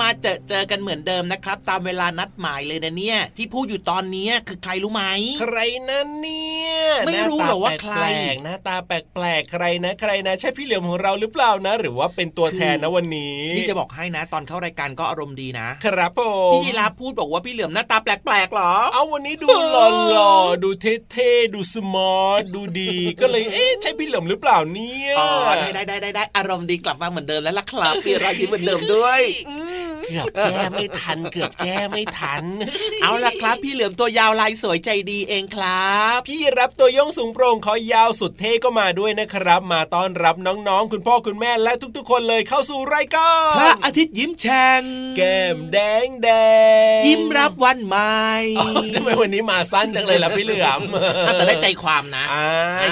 มาเจอเจอกันเหมือนเดิมนะครับ ตามเวลานัดหมายเลยนะเนี่ย ที่พูดอยู่ตอนนี้คือใครรู้ไหม ใครนั่นเนี่ยไม่รู้หรอว่าใครน้ตแปลกๆหน้าตาแปลกๆใครนะ ใครนะ ใช่พี่เหลียมของเราหรือเปล่านะ หรือว่าเป็นตัวแทนนะวันนี้ นี่จะบอกให้นะ ตอนเข้ารายการก็อารมณ์ดีนะ ครับผมพี่ยีราฟพูดบอกว่าพี่เหลือมหน้าตาแปลกๆหรอ เอาวันนี้ดูหล่อๆดูเท่ๆดูสมาร์ทดูดี ก็เลยเอ๊ะใช่พี่เหลิมหรือเปล่าเนี่ยอ๋อได้ได้ได้ได้ได้อารมณ์ดีกลับมาเหมือนเดิมแล้วล่ะครับพี่รอยยิ้มเหมือนเดิมด้วยอืม เกือบแก้ไม่ทัน เกือบแก้ไม่ทัน เอาล่ะครับ พี่เหลือมตัวยาวลายสวยใจดีเองครับ พี่รับตัวโยงสูงโปร่งคอยาวสุดเท่ก็มาด้วยนะครับ มาต้อนรับน้องๆ คุณพ่อคุณแม่และทุกๆ คนเลยเข้าสู่รายการพระอาทิตย์ยิ้มแฉ่งแก้มแดงแดงยิ้มรับวันใหม่อ๋อทำไมวันนี้มาสั้นจังเลยล่ะพี่เหลือมแต่ได้ใจความนะอ่า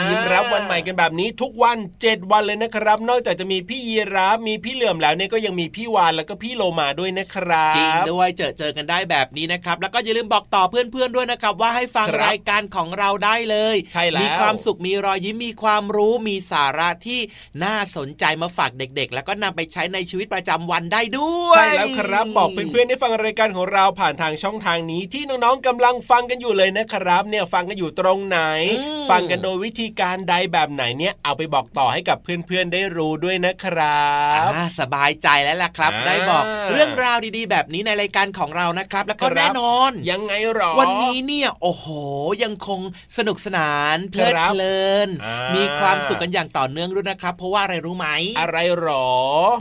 ยิ้มรับวันใหม่กันแบบนี้ทุกวัน 7 วันเลยนะครับ นอกจากจะมีพี่ยีราฟมีพี่เหลือมแล้วเนี่ยก็ยังมีพี่วานแล้วก็พี่โลมาด้วยนะครับจริงด้วยเจอเจอกันได้แบบนี้นะครับ แล้วก็อย่าลืมบอกต่อเพื่อนๆด้วยนะครับ ว่าให้ฟังครับรายการของเราได้เลย ใช่แล้วมีความสุขมีรอยยิ้มมีความรู้มีสาระที่น่าสนใจมาฝากเด็กๆ แล้วก็นำไปใช้ในชีวิตประจำวันได้ด้วยใช่แล้วครับบอกเพื่อนๆได้ฟังรายการของเราผ่านทางช่องทางนี้ที่น้องๆกำลังฟังกันอยู่เลยนะครับ เนี่ยฟังกันอยู่ตรงไหนอืมฟังกันโดยวิธีการใดแบบไหนเนี่ยเอาไปบอกต่อให้กับเพื่อนๆได้รู้ด้วยนะครับอ่าสบายใจแล้วล่ะครับอ่าได้บอกเรื่องราวดีๆ แบบนี้ในรายการของเรานะครับ แล้วก็ครับแน่นอน ยังไงหรอ วันนี้เนี่ยโอ้โหยังคงสนุกสนานเพลิดครับเพลินอ่ามีมีความสุขกันอย่างต่อเนื่องด้วยนะครับ เพราะว่าอะไรรู้ไหม อะไรหรอ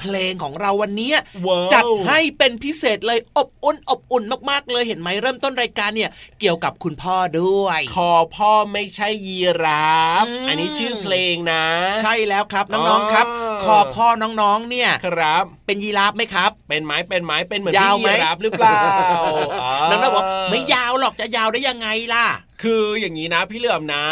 เพลงของเราวันเนี้ยว้าวจัดให้เป็นพิเศษเลยอบอุ่นอบอุ่นมากๆ เลยเห็นไหมเริ่มต้นรายการเนี่ยเกี่ยวกับคุณพ่อด้วย คอพ่อไม่ใช่ยีราฟอืมอันนี้ชื่อเพลงนะ ใช่แล้วครับน้องๆครับอ๋อคอพ่อน้องๆเนี่ยครับ เป็นยีราฟไหมครับ เป็นไม้เป็นไม้เป็นเหมือนยาวพี่ไหมยีราฟหรือเปล่าน้องๆบอกไม่ยาวหรอกจะยาวได้ยังไงล่ะ คืออย่างนี้นะพี่เหลือมนะ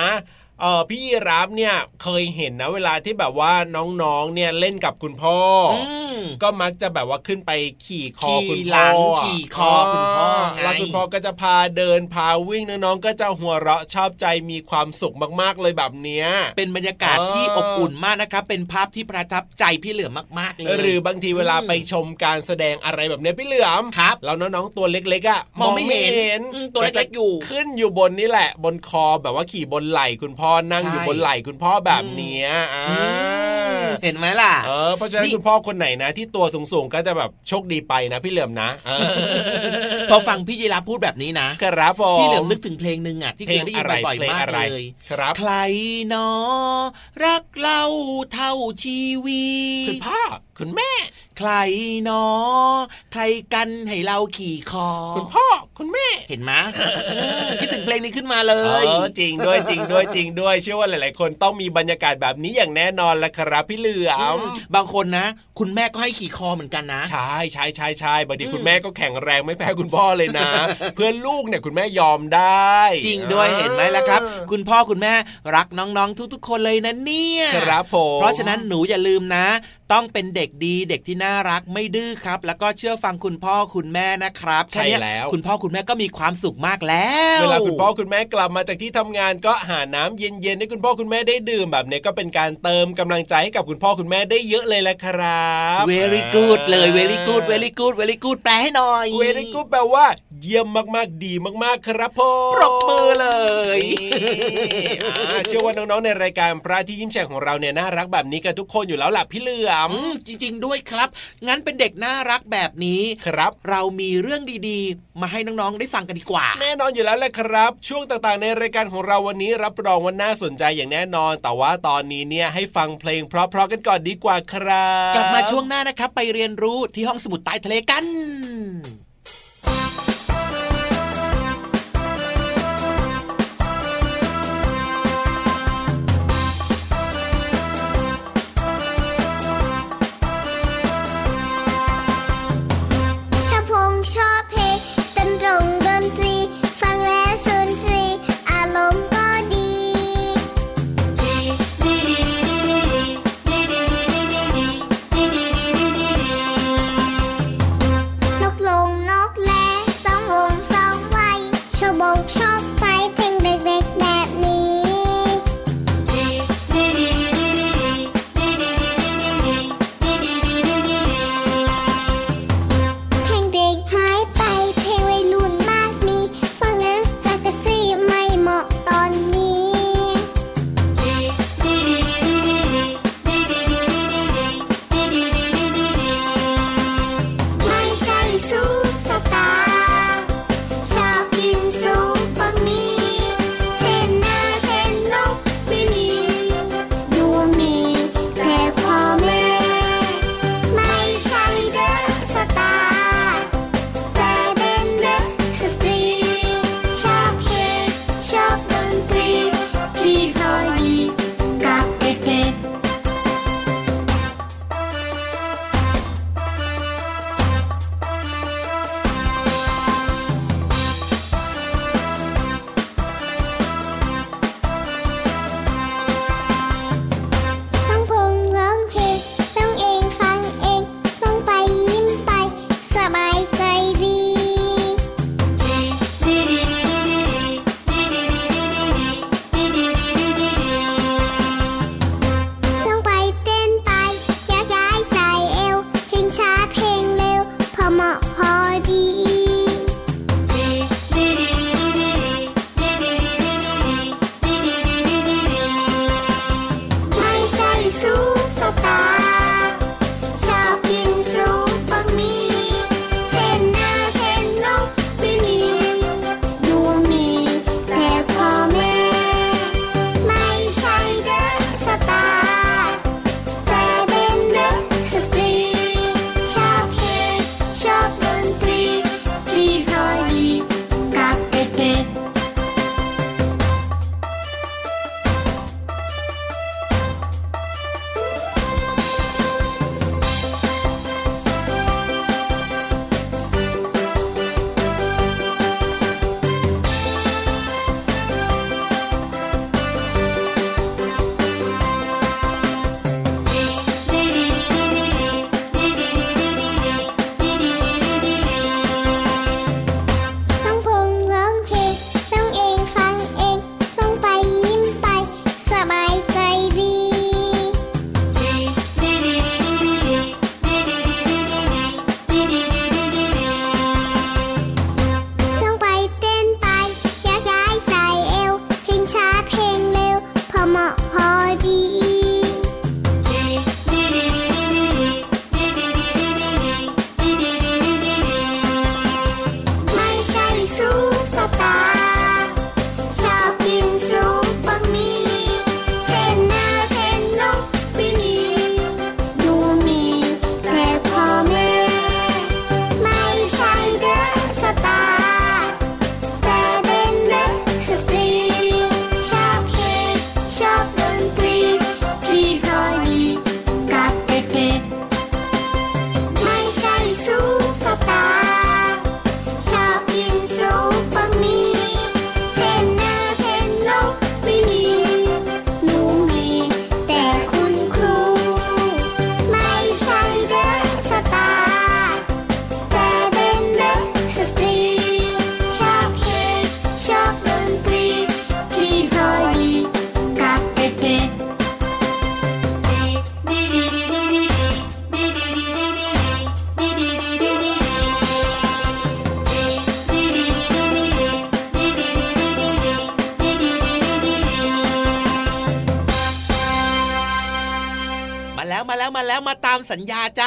เออพี่ยีรับเนี่ยเคยเห็นนะเวลาที่แบบว่าน้องๆเนี่ยเล่นกับคุณพ่อออืม ก็มักจะแบบว่าขึ้นไปขี่คอขี่คุณหลัพ่องขี่คอคุณพ่อไงแล้วคุณพ่อก็จะพาเดินพาวิ่งน้องๆก็จะหัวเราะชอบใจมีความสุขมากๆเลยแบบเนี้ย เป็นบรรยากาศเออที่อบอุ่นมากนะครับ เป็นภาพที่ประทับใจพี่เหลือมมากๆเลย หรือบางทีเวลาไปชมการแสดงอะไรแบบเนี้ยพี่เหลือมครับแล้วน้องๆตัวเล็กๆอะมองไม่เห็นอืมตัวเล็กๆอยู่ขึ้นอยู่บนนี่แหละ บนคอแบบว่าขี่บนไหล่คุณพ่อนั่งใช่อยู่บนไหล่คุณพ่อแบบเนี้ยอ่าอืม เห็นไหมล่ะเออเพราะฉะนั้นนี่คุณพ่อคนไหนนะ ที่ตัวสูงๆก็จะแบบโชคดีไปนะ พี่เหลือมนะเออพอฟังพี่ยีราฟพูดแบบนี้นะครับผมพี่เหลือมนึกถึงเพลงหนึ่งอะที่เคยได้ยินบ่อยเพลงๆมากอะไรเลยครับ ใครหนอรักเล่าเท่าชีวีคุณพ่อ คุณแม่ ใครหนอใครกันให้เราขี่คอ คุณพ่อคุณแม่เห็นไหมอืมคิดถึงเพลงนี้ขึ้นมาเลเอยอจริงด้วยจริงด้วยจริงด้วย เชื่อว่าหลาย ๆ คนต้องมีบรรยากาศแบบนี้อย่างแน่นอนละครับพี่เหลือมบางคนนะ คุณแม่ก็ให้ขี่คอเหมือนกันนะใช่ใช่ใช่ใช่บางทีอืมคุณแม่ก็แข็งแรงไม่แพ้คุณพ่อเลยนะ เพื่อนลูกเนี่ยคุณแม่ยอมได้ จริงด้วยเห็นไหมล่ะครับ คุณพ่อคุณแม่รักน้องๆทุก ๆ คนเลยนะเนี่ยครับผมเพราะฉะนั้นหนูอย่าลืมนะ ต้องเป็นเด็กดีเด็กที่น่ารักไม่ดื้อครับ แล้วก็เชื่อฟังคุณพ่อคุณแม่นะครับใช่ค่เนี้ยแล้วคุณพ่อคุณแม่ก็มีความสุขมากแล้วเวลาคุณพ่อคุณแม่กลับมาจากที่ทำงานก็หาน้ำเย็นๆให้คุณพ่อคุณแม่ได้ดื่มแบบนี้ก็เป็นการเติมกำลังใจให้กับคุณพ่อคุณแม่ได้เยอะเลยแหละครับเวลี่กูดเลยเวลี่กูดเวลี่กูดเวลี่กูดแปลให้หน่อยเวลี่กูดแปลว่า เยี่ยมมากๆดีมากๆครับผมปรบมือเลยอ่าเชื่อว่าน้องๆในรายการพระที่ยิ้มแฉ่งของเราเนี่ยน่ารักแบบนี้กันทุกคนอยู่แล้วล่ะพี่เหลือมอืมจริง ๆ ด้วยครับ งั้นเป็นเด็กน่ารักแบบนี้ครับ เรามีเรื่องดีๆ มาให้น้องๆได้ฟังกันดีกว่า แน่นอนอยู่แล้วแหละครับ ช่วงต่างๆในรายการของเราวันนี้รับรองว่าน่าสนใจอย่างแน่นอน แต่ว่าตอนนี้เนี่ยให้ฟังเพลงเพราะๆกันก่อนดีกว่าครับ กลับมาช่วงหน้านะครับ ไปเรียนรู้ที่ห้องสมุดใต้ทะเลกัน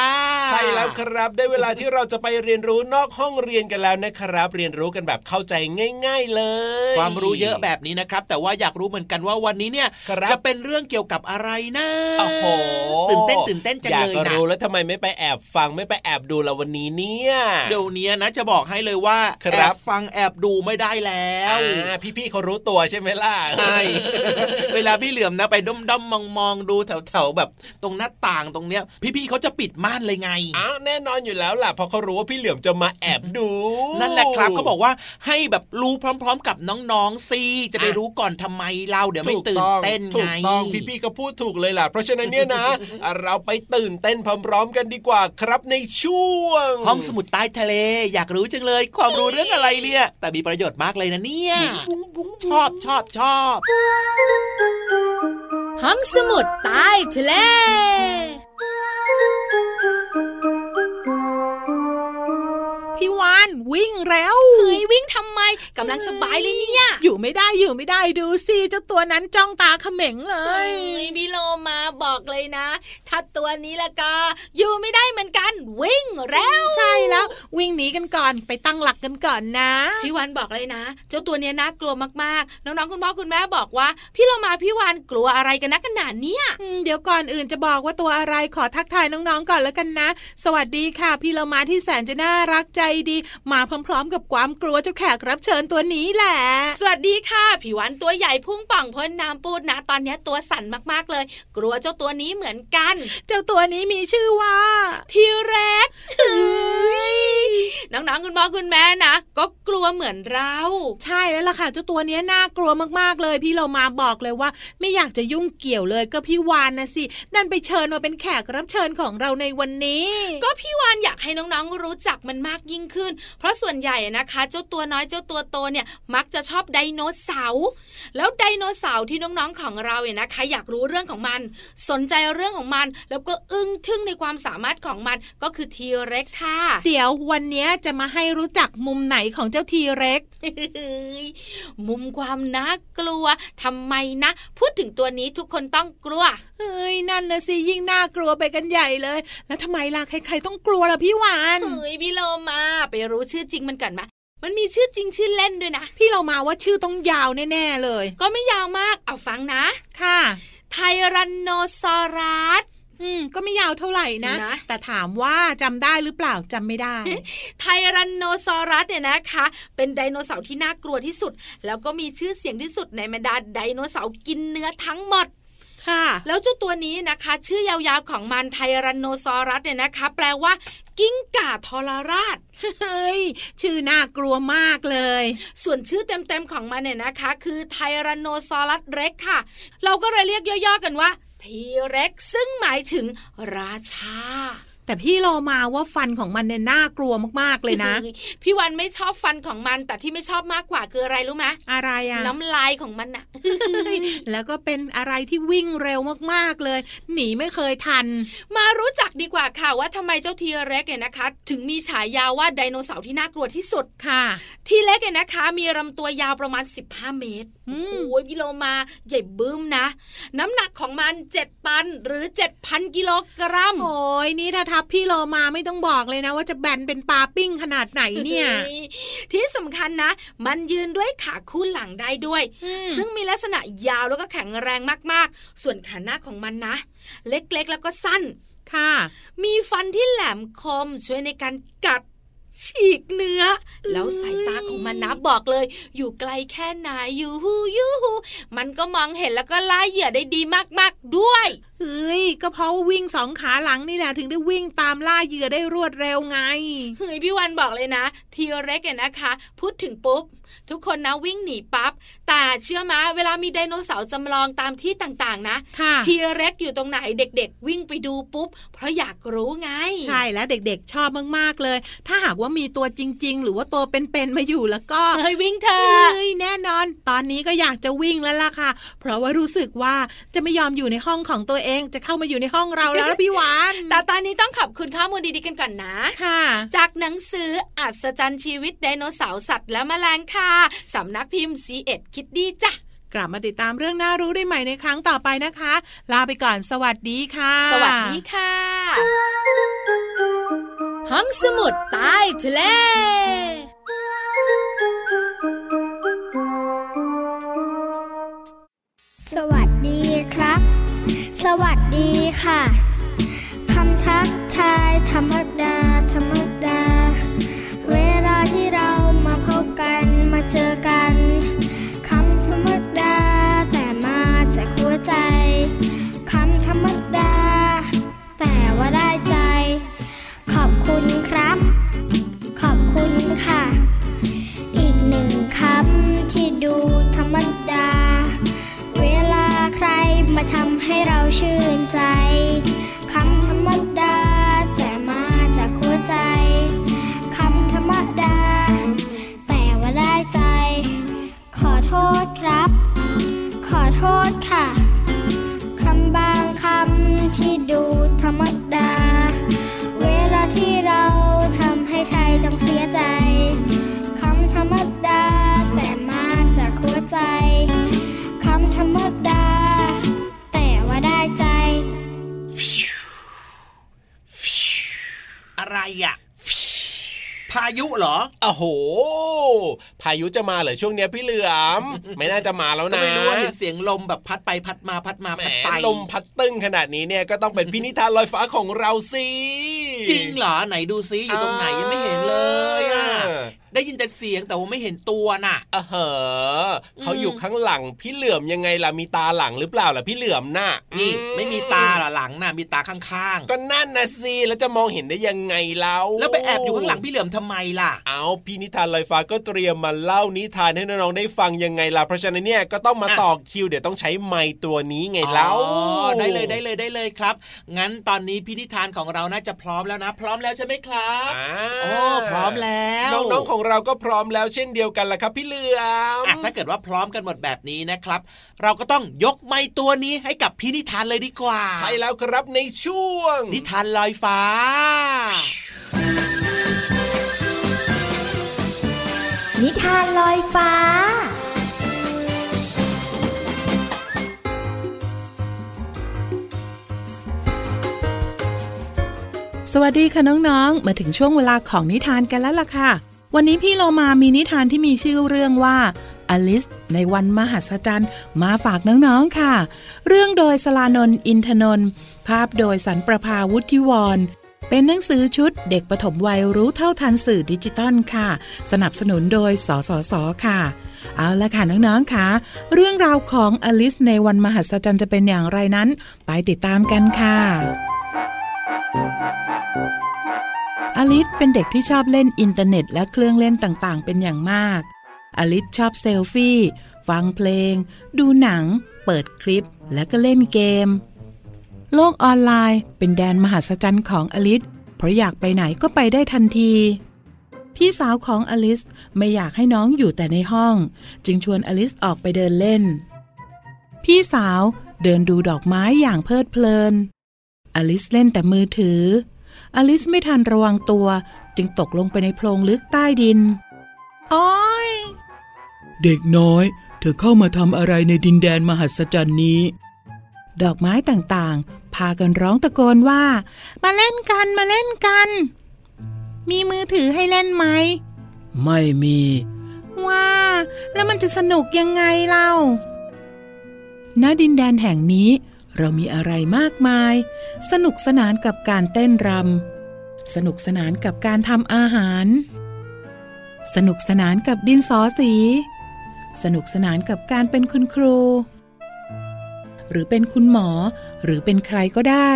จ้า ใช่แล้วครับ ได้เวลาที่เราจะไปเรียนรู้นอกห้องเรียนกันแล้วนะครับ เรียนรู้กันแบบเข้าใจง่าย ๆเลย ความรู้เยอะแบบนี้นะครับ แต่ว่าอยากรู้เหมือนกันว่าวันนี้เนี่ยครับจะเป็นเรื่องเกี่ยวกับอะไรนะโอ้โหตื่นเต้นตื่นเต้นจังอยากเลยนะรู้แล้วทำไมไม่ไปแอบฟังไม่ไปแอบดูละวันนี้เนี่ยเดี๋ยวนี้นะจะบอกให้เลยว่าครัแอบบฟังแอบดูไม่ได้แล้วอ่าพี่ๆเขารู้ตัวใช่ไหมล่ะใช่เวลาพี่เหลือมนะไปด้อมด้อมมองมองๆดูแถวแถวๆแบบ ตรงหน้าต่างตรงเนี้ย พี่ๆเขาจะปิดม่านเลยไงอ้าวแน่นอนอยู่แล้วล่ะเพราะเขารู้ว่าพี่เหลือมจะมาแอบดู นั่นแหละครับก็บอกว่าให้แบบรู้พร้อม ๆ กับน้องๆสิจะไปอะรู้ก่อนทำไมเราเดี๋ยวไม่ถูกตื่นต้องเต้นถูไงกต้องพี่ๆก็พูดถูกเลยล่ะ เพราะฉะนั้นเนี่ยนะ เราไปตื่นเต้นพร้อม ๆ กันดีกว่าครับในช่วง ห้องสมุดใต้ทะเล อยากรู้จังเลย ความรู้เรื่องอะไรเนี่ย แต่มีประโยชน์มากเลยนะเนี่ยชอบชอบชอบห้องสมุดใต้ทะเล วานวิ่งแล้วเฮ้ยวิ่งทำไมกำลังสบายเลยเนี่ย อยู่ไม่ได้อยู่ไม่ได้ดูสิเจ้าตัวนั้นจ้องตาเขม็งเลเฮ้ยยพี่โลมาบอกเลยนะ ถ้าตัวนี้ละก็ อยู่ไม่ได้เหมือนกันวิ่งแล้วใช่แล้ว วิ่งหนีกันก่อนไปตั้งหลักกันก่อนนะพี่วันบอกเลยนะ เจ้าตัวเนี้ยน่ากลัวมากๆ น้องๆคุณพ่อคุณแม่บอกว่า พี่โลมาพี่วันกลัวอะไรกันนะขนาดเนี้ยอืมเดี๋ยวก่อนอื่นจะบอกว่าตัวอะไรขอทักทายน้องๆก่อนแล้วกันนะ สวัสดีค่ะ พี่เรามาที่แสนจะน่ารักใจดีมาพร้อม ๆ กับความกลัวเจ้าแขกรับเชิญตัวนี้แหละ สวัสดีค่ะพี่วันตัวใหญ่พุ่งป่องพ้นน้ำปูดนะ ตอนเนี้ยตัวสั่นมากๆเลย กลัวเจ้าตัวนี้เหมือนกัน เจ้าตัวนี้มีชื่อว่า น้องๆคุณพ่อคุณแม่นะก็กลัวเหมือนเรา ใช่แล้วล่ะค่ะเจ้าตัวเนี้ยน่ากลัวมากๆเลย พี่เรามาบอกเลยว่า ไม่อยากจะยุ่งเกี่ยวเลยก็พี่วานนะสินั่นไปเชิญมาเป็นแขกรับเชิญของเราในวันนี้ ก็พี่วานอยากให้น้องๆรู้จักมันมากยิ่งขึ้น เพราะส่วนใหญ่นะคะ เจ้าตัวน้อยเจ้าตัวโตเนี่ยมักจะชอบไดโนเสาร์แล้วไดโนเสาร์ที่น้องๆของเราเนี่ยนะคะ อยากรู้เรื่องของมัน สนใจเรื่องของมัน แล้วก็อึ้งทึ่งในความสามารถของมันก็คือทีเร็กค่ะ เดี๋ยววันเนี้ยจะมาให้รู้จักมุมไหนของเจ้าทีเร็กมุมความน่ากลัวทำไมนะ พูดถึงตัวนี้ทุกคนต้องกลัวเฮ้ยนั่นนะสิยิ่งน่ากลัวไปกันใหญ่เลย แล้วทำไมล่ะใครๆต้องกลัวล่ะพี่วานเฮ้ยพี่โลมาไปรู้ชื่อจริงมันก่อนไหมมันมีชื่อจริงชื่อเล่นด้วยนะ พี่เรามาว่าชื่อต้องยาวแน่ๆเลย ก็ไม่ยาวมากเอาฟังนะ ค่ะ ไทรันโนซอรัส อืมก็ไม่ยาวเท่าไหร่นะนะ แต่ถามว่าจำได้หรือเปล่าจำไม่ได้ ไทรันโนซอรัสเนี่ยนะคะ เป็นไดโนเสาร์ที่น่ากลัวที่สุด แล้วก็มีชื่อเสียงที่สุดในบรรดาไดโนเสาร์กินเนื้อทั้งหมดค่ะแล้วเจ้าตัวนี้นะคะ ชื่อยาวๆของมันไทรันโนซอรัสเนี่ยนะคะ แปลว่ากิ้งก่าทรราชเฮ้ยชื่อน่ากลัวมากเลย ส่วนชื่อเต็มๆของมันเนี่ยนะคะ คือไทรันโนซอรัสเร็กค่ะ เราก็เลยเรียกย่อๆกันว่า ทีเร็กซึ่งหมายถึงราชา แต่พี่โลมาว่าฟันของมันเนี่ยน่ากลัวมากๆเลยนะ พี่วันไม่ชอบฟันของมัน แต่ที่ไม่ชอบมากกว่าคืออะไรรู้ไหมอะไรอะน้ำลายของมันน่ะเฮ้ยแล้วก็เป็นอะไรที่วิ่งเร็วมากๆเลย หนีไม่เคยทัน มารู้จักดีกว่าค่ะว่าทำไมเจ้าทีเร็กเนี่ยนะคะ ถึงมีฉายาว่าไดโนเสาร์ที่น่ากลัวที่สุดค่ะ ทีเล็กเนี่ยนะคะ มีลำตัวยาวประมาณ 15 เมตรอืมโอ้ยพี่โลมาใหญ่บึ้มนะ น้ำหนักของมัน 7 ตันหรือ 7,000 กิโลกรัมโอ้ยนี่ถ้าทับพี่โลมาไม่ต้องบอกเลยนะว่าจะแบนเป็นปลาปิ้งขนาดไหนเนี่ย ที่สำคัญนะ มันยืนด้วยขาคู่หลังได้ด้วยอืมซึ่งมีลักษณะยาวแล้วก็แข็งแรงมากๆ ส่วนขาหน้าของมันนะ เล็กๆแล้วก็สั้นค่ะ มีฟันที่แหลมคมช่วยในการกัดฉีกเนื้อ แล้วสายตาของมันนะบอกเลย อยู่ไกลแค่ไหนยูฮูยูฮูมันก็มองเห็นแล้วก็ล่าเหยื่อได้ดีมากๆด้วย เฮ้ยก็เพราะว่าวิ่งสองขาหลังนี่แหละถึงได้วิ่งตามล่าเหยื่อได้รวดเร็วไงเฮ้ยพี่วันบอกเลยนะ ทีเร็กเนี่ยนะคะ พูดถึงปุ๊บ ทุกคนนะวิ่งหนีปับ๊บแต่เชื่อมาเวลามีไดโนเสาร์จำลองตามที่ต่างๆนะค่ะทีเร็กอยู่ตรงไหนเด็กๆ วิ่งไปดูปุ๊บ เพราะอยากรู้ไง ใช่แล้วเด็กๆชอบมากๆเลย ถ้าหากว่ามีตัวจริง ๆ หรือว่าตัวเป็นๆมาอยู่แล้วก็เฮ้ยวิ่งเถอเฮ้ะยแน่นอน ตอนนี้ก็อยากจะวิ่งแล้วล่ะค่ะ เพราะว่ารู้สึกว่าจะไม่ยอมอยู่ในห้องของตัวเองจะเข้ามาอยู่ในห้องเราแล้วนะพี่หวานแต่ตอนนี้ต้องขอบคุณข้อมูลดีๆกันก่อนนะค่ะ จากหนังสืออัศจรรย์ชีวิตไดโนเสาร์สัตว์และแมลงค่ะสำนักพิมพ์ C ีเอ็ดคิดดีจ้ะกลับมาติดตามเรื่องน่ารู้ได้ใหม่ในครั้งต่อไปนะคะ ลาไปก่อนสวัสดีค่ะ สวัสดีค่ะ ห้องสมุดใต้ทะเลสวัสดีครับ สวัสดีค่ะ ยุเหรอโอ้โห พายุจะมาเหรอช่วงเนี้ยพี่เหลือม ไม่น่าจะมาแล้วก็นะไม่รู้ว่าเห็นเสียงลมแบบพัดไปพัดมาพัดมาแหมพัดไปลมพัดตึ้งขนาดนี้เนี่ยก็ต้องเป็นพินิธานลอยฟ้าของเราสิจริงเหรอไหนดูซิอยู่ตรงไหนยังไม่เห็นเลยอะ ได้ยินแต่เสียงแต่ว่าไม่เห็นตัวน่ะเออเหอะเขาอยู่ข้างหลังพี่เหลือมยังไงล่ะมีตาหลังหรือเปล่าล่ะพี่เหลือมน่ะนี่อืไม่มีตาเหรอหลังน่ะมีตาข้างก็นั่นนะสิแล้วจะมองเห็นได้ยังไงเล่าๆแล้วไปแอบอยู่ข้างหลังพี่เหลือมทำไมล่ะ เอาพี่นิทานลอยฟ้าก็เตรียมมาเล่านิทานให้น้องๆได้ฟังยังไงล่ะเพราะฉะนั้นเนี่ยก็ต้องมาอะต่อคิวเดี๋ยวต้องใช้ไม้ตัวนี้ไงเล่าอ๋อได้เลยได้เลยได้เลยครับ งั้นตอนนี้พินิธานของเราน่าจะพร้อมแล้วนะ พร้อมแล้วใช่ไหมครับอ่าโอ้พร้อมแล้วน้องๆของเราก็พร้อมแล้วเช่นเดียวกันล่ะครับพี่เหลือมอะถ้าเกิดว่าพร้อมกันหมดแบบนี้นะครับ เราก็ต้องยกไม้ตัวนี้ให้กับพินิธานเลยดีกว่า ใช่แล้วครับในช่วง นิทานลอยฟ้านิทานลอยฟ้า สวัสดีค่ะน้องๆ มาถึงช่วงเวลาของนิทานกันแล้วล่ะค่ะ วันนี้พี่เรามามีนิทานที่มีชื่อเรื่องว่าอลิสในวันมหัศจรรย์มาฝากน้องๆค่ะ เรื่องโดยสลานน์อินทนนท์ภาพโดยสันประภาวุฒิวรณ์เป็นหนังสือชุดเด็กปฐมวัยรู้เท่าทันสื่อดิจิตอลค่ะ สนับสนุนโดยสสสค่ะ เอาละค่ะน้องๆค่ะ เรื่องราวของอลิสในวันมหัศจรรย์จะเป็นอย่างไรนั้น ไปติดตามกันค่ะ อลิสเป็นเด็กที่ชอบเล่นอินเทอร์เน็ตและเครื่องเล่นต่างๆ เป็นอย่างมาก อลิสชอบเซลฟี่ ฟังเพลง ดูหนัง เปิดคลิป และก็เล่นเกม โลกออนไลน์เป็นแดนมหัศจรรย์ของอลิส เพราะอยากไปไหนก็ไปได้ทันที พี่สาวของอลิสไม่อยากให้น้องอยู่แต่ในห้อง จึงชวนอลิสออกไปเดินเล่น พี่สาวเดินดูดอกไม้อย่างเพลิดเพลิน อลิสเล่นแต่มือถือ อลิสไม่ทันระวังตัว จึงตกลงไปในโพรงลึกใต้ดินโอ้ยเด็กน้อย เธอเข้ามาทำอะไรในดินแดนมหัศจรรย์นี้ ดอกไม้ต่างๆ พากันร้องตะโกนว่า มาเล่นกันมาเล่นกัน มีมือถือให้เล่นไหม ไม่มี ว้า แล้วมันจะสนุกยังไงเล่าณดินแดนแห่งนี้ เรามีอะไรมากมาย สนุกสนานกับการเต้นรำสนุกสนานกับการทำอาหาร สนุกสนานกับดินสอสี สนุกสนานกับการเป็นคุณครู หรือเป็นคุณหมอ หรือเป็นใครก็ได้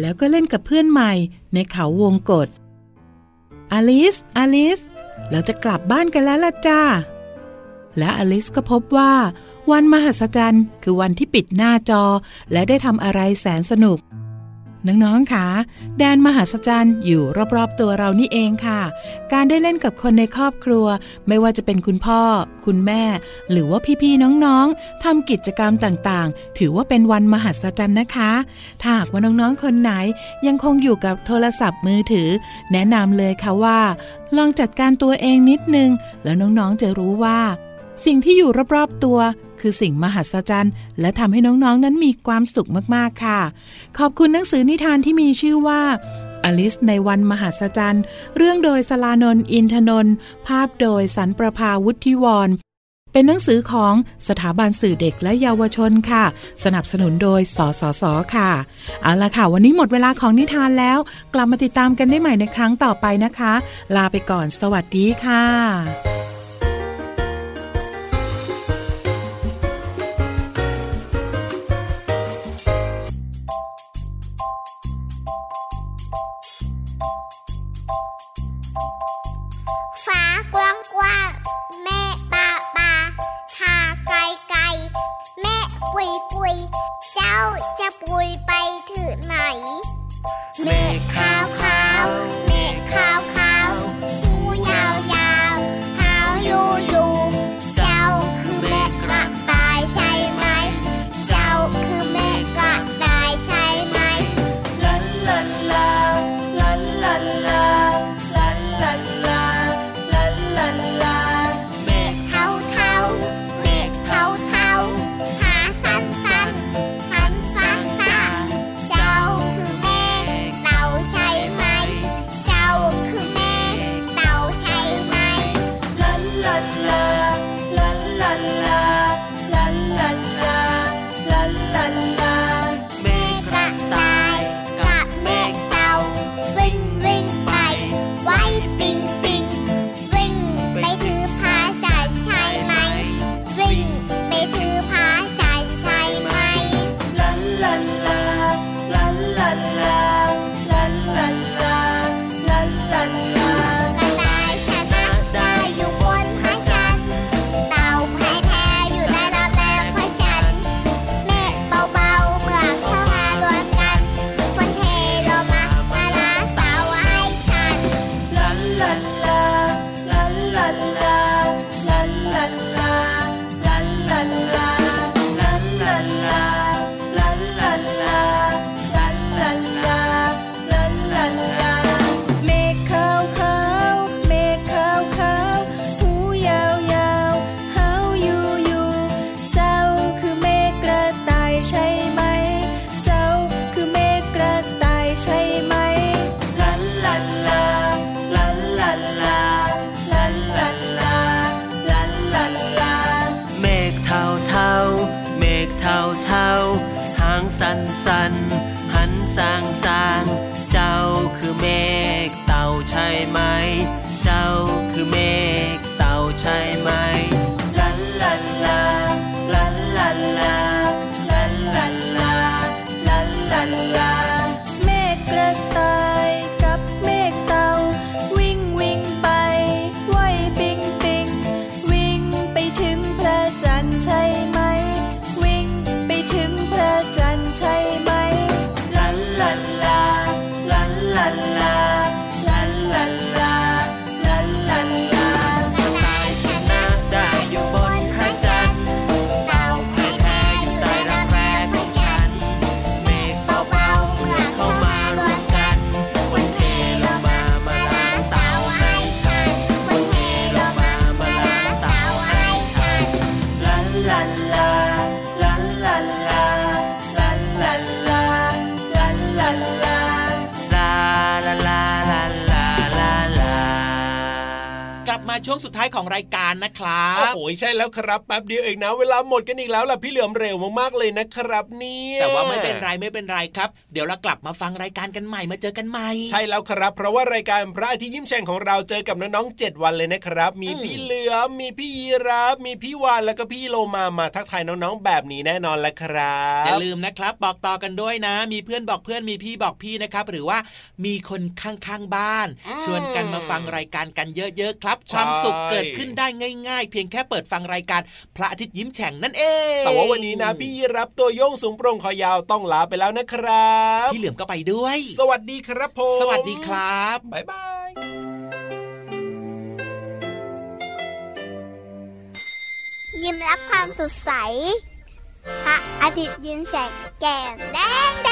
แล้วก็เล่นกับเพื่อนใหม่ในเขาวงกฏอลิส อลิส เราจะกลับบ้านกันแล้วล่ะจ้าและอลิสก็พบว่า วันมหัศจรรย์ คือวันที่ปิดหน้าจอ และได้ทำอะไรแสนสนุก น้องๆค่ะแดนมหัศจรรย์อยู่รอบๆตัวเรานี่เองค่ะ การได้เล่นกับคนในครอบครัว ไม่ว่าจะเป็นคุณพ่อ คุณแม่ หรือว่าพี่ๆน้องๆทำกิจกรรมต่างๆ ถือว่าเป็นวันมหัศจรรย์นะคะ ถ้าหากว่าน้องๆคนไหนยังคงอยู่กับโทรศัพท์มือถือ แนะนำเลยค่ะว่า ลองจัดการตัวเองนิดนึง แล้วน้องๆจะรู้ว่าสิ่งที่อยู่รอบๆตัว คือสิ่งมหัศจรรย์ และทำให้น้องๆนนั้นมีความสุขมากๆค่ะ ขอบคุณหนังสือนิทานที่มีชื่อว่าอลิสในวันมหัศจรรย์ เรื่องโดยสลานน์อินทนนท์ภาพโดยสันประภาวุฒิวร เป็นหนังสือของสถาบันสื่อเด็กและเยาวชนค่ะ สนับสนุนโดย สสส ค่ะ เอาละค่ะ วันนี้หมดเวลาของนิทานแล้ว กลับมาติดตามกันได้ใหม่ในครั้งต่อไปนะคะ ลาไปก่อน สวัสดีค่ะ ช่วงสุดท้ายของรายการนะครัโอ้บโหใช่แล้วครับแป๊บเดียวเองนะ เวลาหมดกันอีกแล้วล่ะพี่เหลือมเร็วมากๆเลยนะครับเนี่ยแต่ว่าไม่เป็นไรไม่เป็นไรครับ เดี๋ยวเรากลับมาฟังรายการกันใหม่มาเจอกันใหม่ ใช่แล้วครับ เพราะว่ารายการพระอาทิตย์ยิ้มแฉ่งของเราเจอกับน้องๆ7วันเลยนะครับ มีอืมพี่เหลือมมีพี่ยีราฟมีพี่วานแล้วก็พี่โลมามาทักทายน้องๆแบบนี้แน่นอนแหละครับอย่าลืมนะครับ บอกต่อกันด้วยนะ มีเพื่อนบอกเพื่อนมีพี่บอกพี่นะครับ หรือว่ามีคนข้างๆบ้าน ชวนกันมาฟังรายการกันเยอะๆครับความสุขเกิดขึ้นได้ง่าย ๆ เพียงแค่เปิดฟังรายการพระอาทิตย์ยิ้มแฉ่งนั่นเอง แต่ว่าวันนี้นะพี่ยีรับตัวโยงสูงโปร่งคอยาวต้องลาไปแล้วนะครับ พี่เหลือมก็ไปด้วย สวัสดีครับผมสวัสดีครับบ๊ายบายยิ้มรับความสดใสพระอาทิตย์ยิ้มแฉกแก้มแดงแด